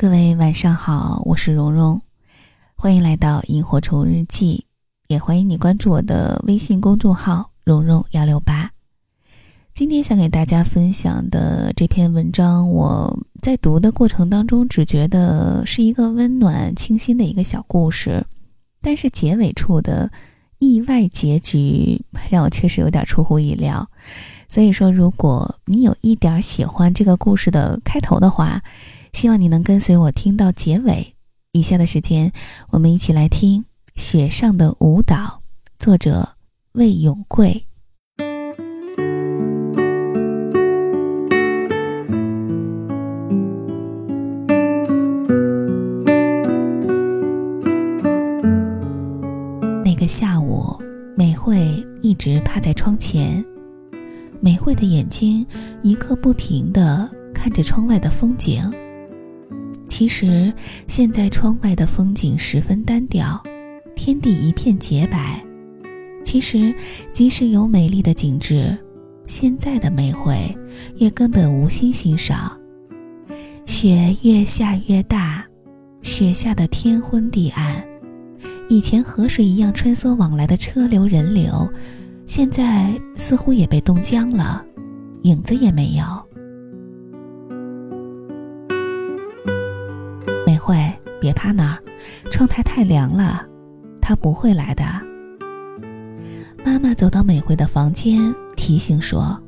各位晚上好，我是蓉蓉，欢迎来到萤火虫日记，也欢迎你关注我的微信公众号蓉蓉幺六八。今天想给大家分享的这篇文章，我在读的过程当中只觉得是一个温暖清新的一个小故事，但是结尾处的意外结局让我确实有点出乎意料。所以说，如果你有一点喜欢这个故事的开头的话，希望你能跟随我听到结尾。以下的时间，我们一起来听《雪上的舞蹈》，作者魏永贵。那个下午，美惠一直趴在窗前，美惠的眼睛一刻不停地看着窗外的风景。其实，现在窗外的风景十分单调，天地一片洁白。其实，即使有美丽的景致，现在的美惠也根本无心欣赏。雪越下越大，雪下的天昏地暗。以前河水一样穿梭往来的车流人流，现在似乎也被冻僵了，影子也没有。别趴那儿，窗台太凉了，他不会来的。妈妈走到美惠的房间，提醒说：“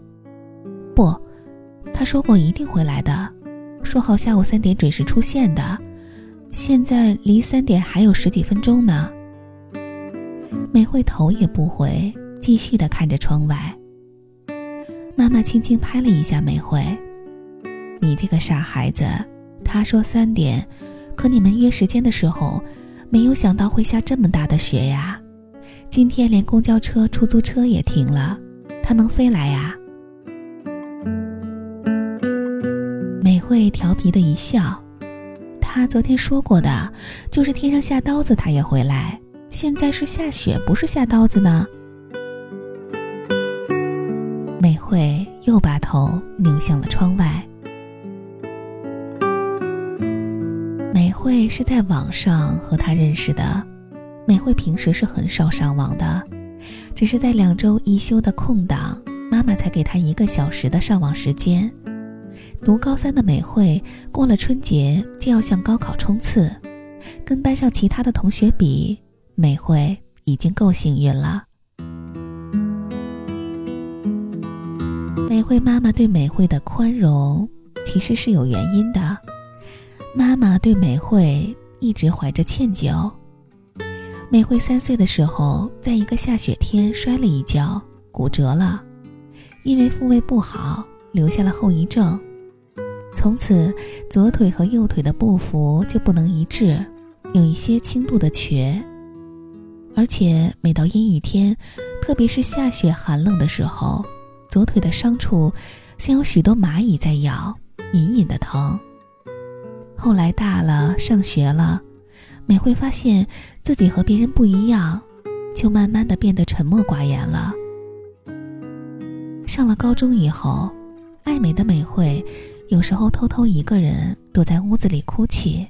不，他说过一定会来的，说好下午三点准时出现的，现在离三点还有十几分钟呢。”美惠头也不回，继续的看着窗外。妈妈轻轻拍了一下美惠：“你这个傻孩子，他说三点。”可你们约时间的时候，没有想到会下这么大的雪呀！今天连公交车、出租车也停了，他能飞来呀？美惠调皮的一笑，他昨天说过的，就是天上下刀子他也会来。现在是下雪，不是下刀子呢。美惠又把头扭向了窗外。慧是在网上和他认识的，美惠平时是很少上网的，只是在两周一休的空档，妈妈才给她一个小时的上网时间。读高三的美惠过了春节就要向高考冲刺，跟班上其他的同学比，美惠已经够幸运了。美惠妈妈对美惠的宽容，其实是有原因的。妈妈对美惠一直怀着歉疚。美惠三岁的时候，在一个下雪天摔了一跤，骨折了，因为复位不好，留下了后遗症。从此，左腿和右腿的步幅就不能一致，有一些轻度的瘸。而且每到阴雨天，特别是下雪寒冷的时候，左腿的伤处像有许多蚂蚁在咬，隐隐的疼。后来大了，上学了，美惠发现自己和别人不一样，就慢慢的变得沉默寡言了。上了高中以后，爱美的美惠有时候偷偷一个人躲在屋子里哭泣。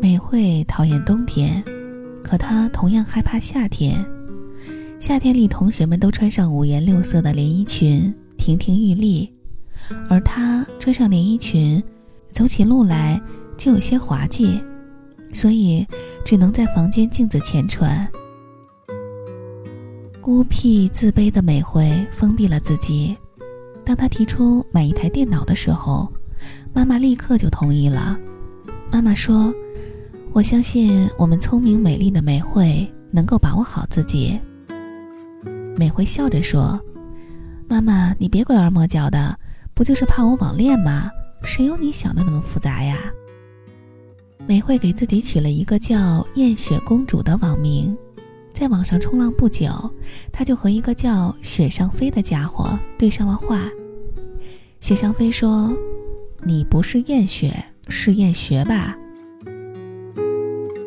美惠讨厌冬天，可她同样害怕夏天。夏天里，同学们都穿上五颜六色的连衣裙，亭亭玉立，而她穿上连衣裙，走起路来就有些滑稽，所以只能在房间镜子前穿。孤僻自卑的美惠封闭了自己。当她提出买一台电脑的时候，妈妈立刻就同意了。妈妈说：“我相信我们聪明美丽的美惠能够把握好自己。”美惠笑着说：“妈妈，你别拐弯抹角的，不就是怕我网恋吗？谁有你想的那么复杂呀？”美惠给自己取了一个叫“燕雪公主”的网名，在网上冲浪不久，她就和一个叫雪上飞的家伙对上了话。雪上飞说：“你不是厌雪，是厌学吧？”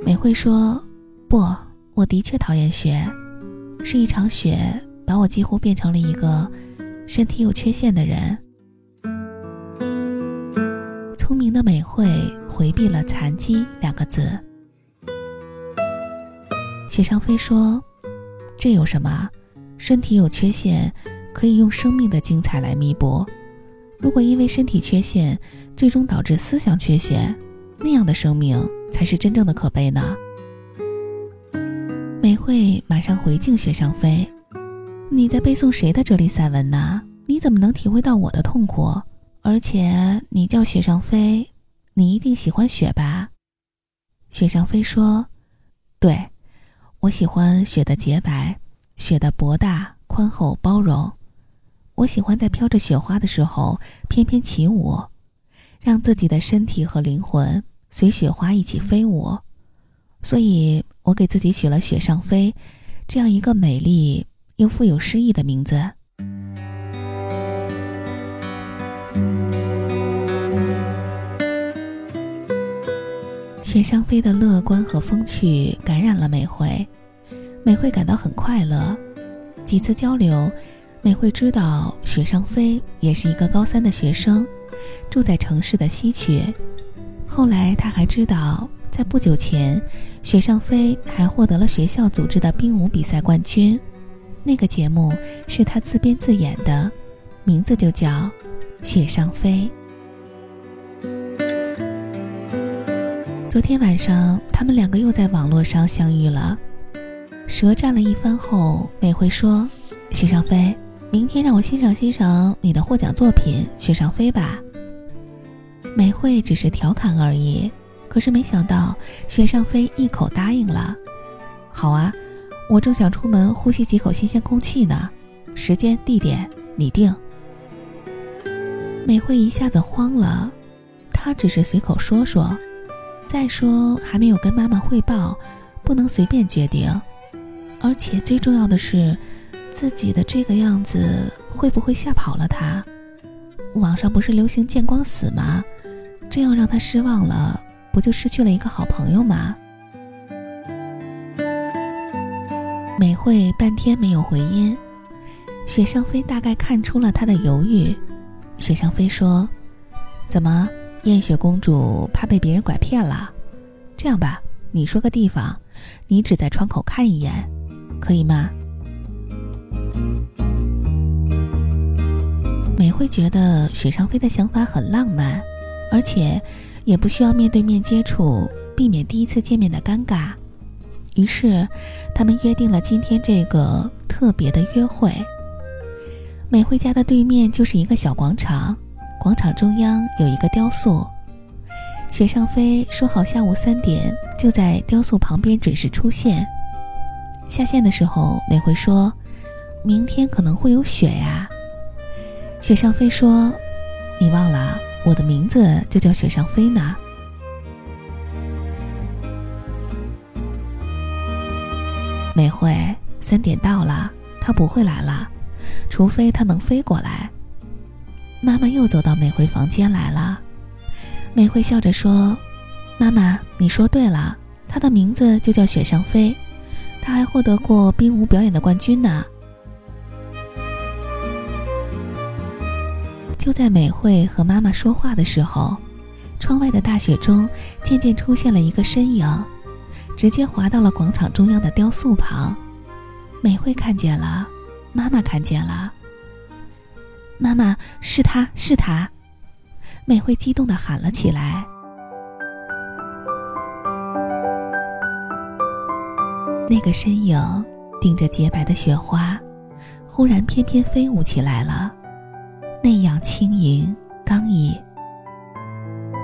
美惠说：“不，我的确讨厌学。”是一场雪把我几乎变成了一个身体有缺陷的人。聪明的美惠回避了“残疾”两个字。雪上飞说：“这有什么？身体有缺陷，可以用生命的精彩来弥补。如果因为身体缺陷，最终导致思想缺陷，那样的生命才是真正的可悲呢。”美惠马上回敬雪上飞：“你在背诵谁的哲理散文呢？你怎么能体会到我的痛苦？”而且你叫雪上飞，你一定喜欢雪吧？雪上飞说：“对，我喜欢雪的洁白，雪的博大、宽厚、包容。我喜欢在飘着雪花的时候翩翩起舞，让自己的身体和灵魂随雪花一起飞舞。所以我给自己取了‘雪上飞’这样一个美丽又富有诗意的名字。”雪上飞的乐观和风趣感染了美惠，美惠感到很快乐。几次交流，美惠知道雪上飞也是一个高三的学生，住在城市的西区。后来，他还知道，在不久前，雪上飞还获得了学校组织的冰舞比赛冠军。那个节目是他自编自演的，名字就叫《雪上飞》。昨天晚上，他们两个又在网络上相遇了。舌战了一番后，美惠说：“雪上飞，明天让我欣赏欣赏你的获奖作品《雪上飞》吧。”美惠只是调侃而已，可是没想到雪上飞一口答应了。好啊，我正想出门呼吸几口新鲜空气呢。时间、地点你定。美惠一下子慌了，她只是随口说说。再说还没有跟妈妈汇报，不能随便决定。而且最重要的是，自己的这个样子会不会吓跑了他？网上不是流行见光死吗？这样让他失望了，不就失去了一个好朋友吗？美惠半天没有回音，雪上飞大概看出了他的犹豫。雪上飞说：“怎么？”燕雪公主怕被别人拐骗了，这样吧，你说个地方，你只在窗口看一眼，可以吗？美惠觉得雪上飞的想法很浪漫，而且也不需要面对面接触，避免第一次见面的尴尬。于是，他们约定了今天这个特别的约会。美惠家的对面就是一个小广场。广场中央有一个雕塑，雪上飞说好下午三点就在雕塑旁边准时出现。下线的时候，美惠说：“明天可能会有雪呀。”雪上飞说：“你忘了我的名字就叫雪上飞呢。”美惠，三点到了，他不会来了，除非他能飞过来。妈妈又走到美惠房间来了，美惠笑着说：“妈妈，你说对了，她的名字就叫雪上飞，她还获得过冰舞表演的冠军呢。”就在美惠和妈妈说话的时候，窗外的大雪中渐渐出现了一个身影，直接滑到了广场中央的雕塑旁。美惠看见了，妈妈看见了。妈妈，是他是他！美惠激动地喊了起来。那个身影顶着洁白的雪花，忽然翩翩飞舞起来了，那样轻盈刚毅。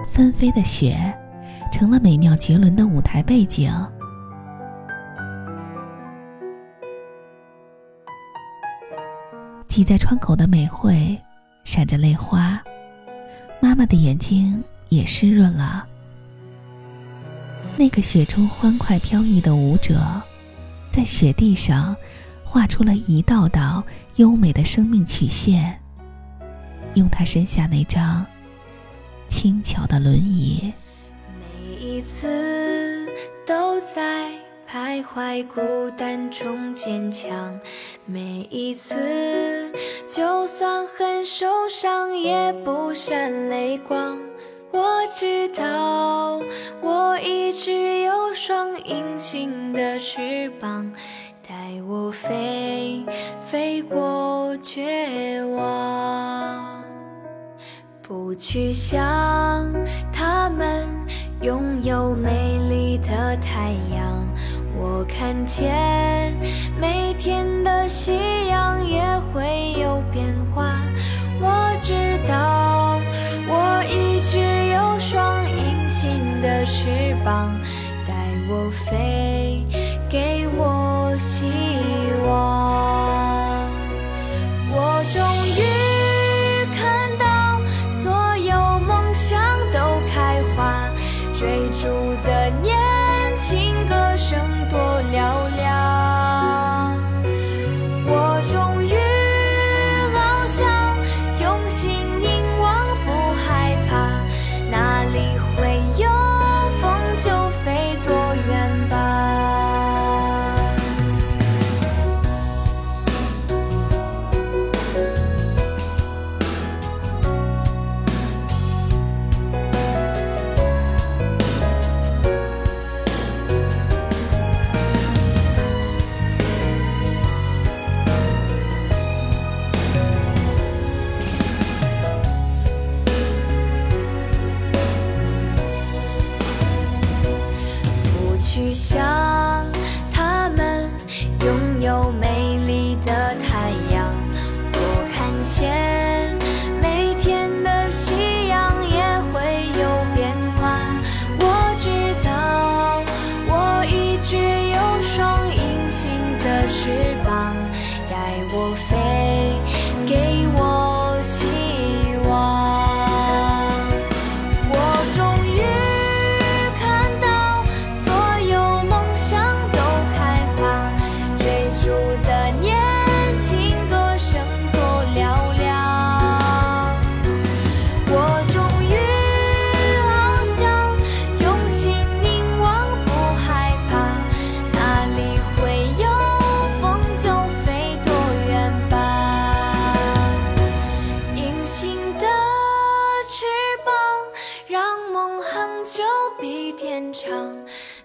纷飞的雪，成了美妙绝伦的舞台背景。挤在窗口的美惠，闪着泪花，妈妈的眼睛也湿润了。那个雪中欢快飘逸的舞者，在雪地上画出了一道道优美的生命曲线，用他身下那张轻巧的轮椅。每一次都在。徘徊孤单中坚强。每一次，就算很受伤，也不闪泪光。我知道，我一直有双隐形的翅膀，带我飞，飞过绝望。不去想他们拥有美丽的太阳，我看见每天的夕阳也会有变化。我知道我一直有双隐形的翅膀，带我飞，给我希望。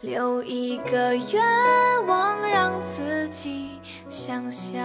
留一个愿望让自己想象